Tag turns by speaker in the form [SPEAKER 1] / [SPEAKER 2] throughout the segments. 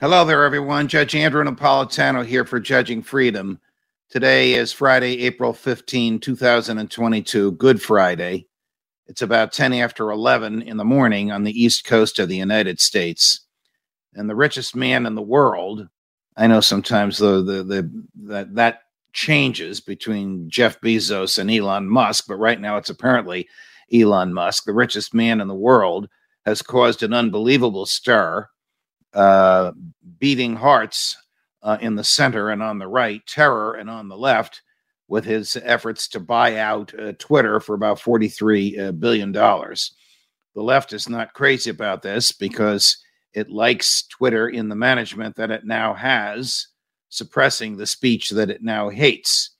[SPEAKER 1] Hello there, everyone. Judge Andrew Napolitano here for Judging Freedom. Today is Friday, April 15, 2022, Good Friday. It's about 10 after 11 in the morning on the east coast of the United States. And the richest man in the world, I know sometimes the, the, the, that, that changes between Jeff Bezos and Elon Musk, but right now it's apparently Elon Musk, the richest man in the world, has caused an unbelievable stir uh, beating hearts uh, in the center and on the right, terror and on the left, with his efforts to buy out uh, Twitter for about $43 uh. The left is not crazy about this because it likes Twitter in the management that it now has, suppressing the speech that it now hates.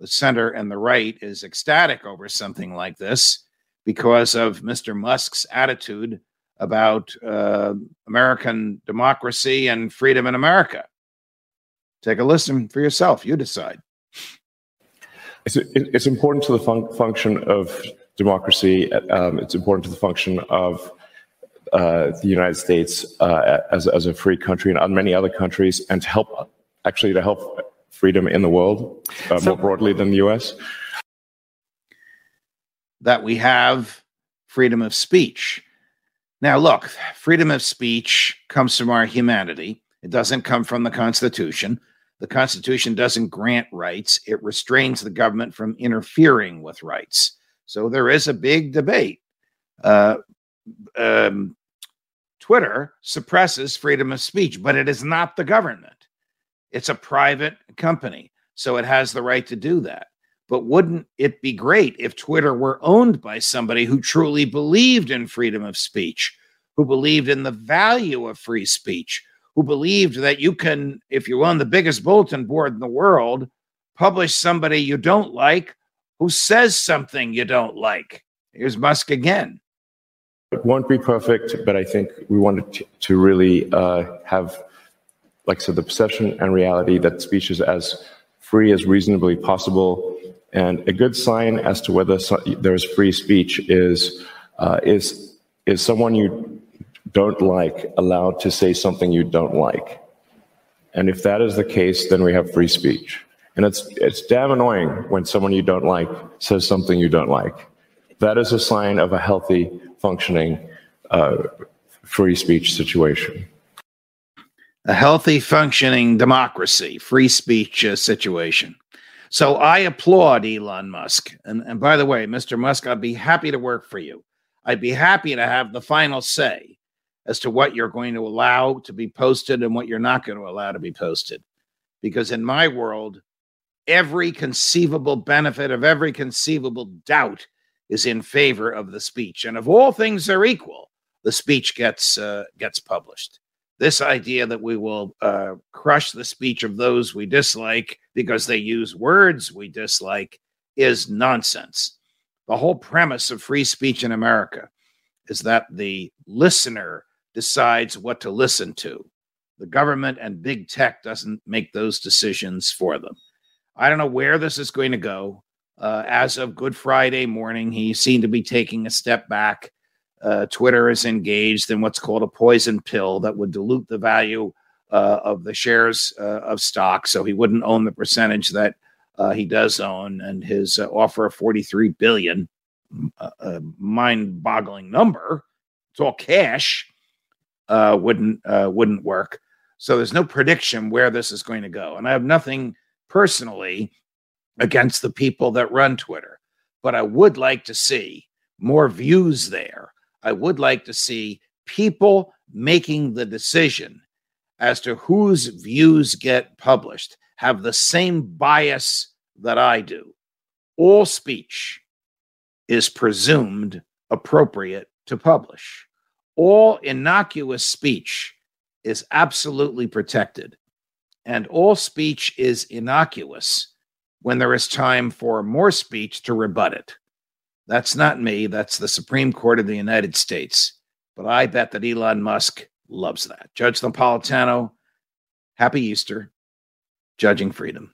[SPEAKER 1] The center and the right is ecstatic over something like this because of Mr. Musk's attitude about uh, American democracy and freedom in America. Take a listen for yourself. You decide.
[SPEAKER 2] It's, it's important to the fun- function of democracy. Um, it's important to the function of uh, the United States uh, as, as a free country and many other countries, and to help actually to help freedom in the world uh, so, more broadly than the U.S.
[SPEAKER 1] That we have freedom of speech now, look, freedom of speech comes from our humanity. It doesn't come from the Constitution. The Constitution doesn't grant rights, it restrains the government from interfering with rights. So there is a big debate. Uh, um, Twitter suppresses freedom of speech, but it is not the government. It's a private company. So it has the right to do that. But wouldn't it be great if Twitter were owned by somebody who truly believed in freedom of speech, who believed in the value of free speech, who believed that you can, if you own the biggest bulletin board in the world, publish somebody you don't like who says something you don't like? Here's Musk again.
[SPEAKER 2] It won't be perfect, but I think we wanted to, to really uh, have, like I said, the perception and reality that speech is as free as reasonably possible and a good sign as to whether there's free speech is uh, is is someone you don't like allowed to say something you don't like. And if that is the case, then we have free speech. And it's it's damn annoying when someone you don't like says something you don't like. That is a sign of a healthy, functioning, uh, free speech situation.
[SPEAKER 1] A healthy, functioning democracy, free speech uh, situation. So I applaud Elon Musk. And, and by the way, Mr. Musk, I'd be happy to work for you. I'd be happy to have the final say as to what you're going to allow to be posted and what you're not going to allow to be posted. Because in my world, every conceivable benefit of every conceivable doubt is in favor of the speech. And if all things are equal, the speech gets uh, gets published this idea that we will uh, crush the speech of those we dislike because they use words we dislike is nonsense. The whole premise of free speech in America is that the listener decides what to listen to. The government and big tech doesn't make those decisions for them. I don't know where this is going to go. Uh, as of Good Friday morning, he seemed to be taking a step back uh, Twitter is engaged in what's called a poison pill that would dilute the value uh, of the shares uh, of stock, so he wouldn't own the percentage that uh, he does own. And his uh, offer of 43 billion, uh, a mind-boggling number, it's all cash, wouldn't wouldn't work. So there's no prediction where this is going to go, and I have nothing personally against the people that run Twitter, but I would like to see more views there I would like to see people making the decision as to whose views get published have the same bias that I do. All speech is presumed appropriate to publish. all innocuous speech is absolutely protected, and all speech is innocuous when there is time for more speech to rebut it. That's not me, that's the Supreme Court of the United States. But I bet that Elon Musk loves that. Judge Napolitano, happy Easter, judging freedom.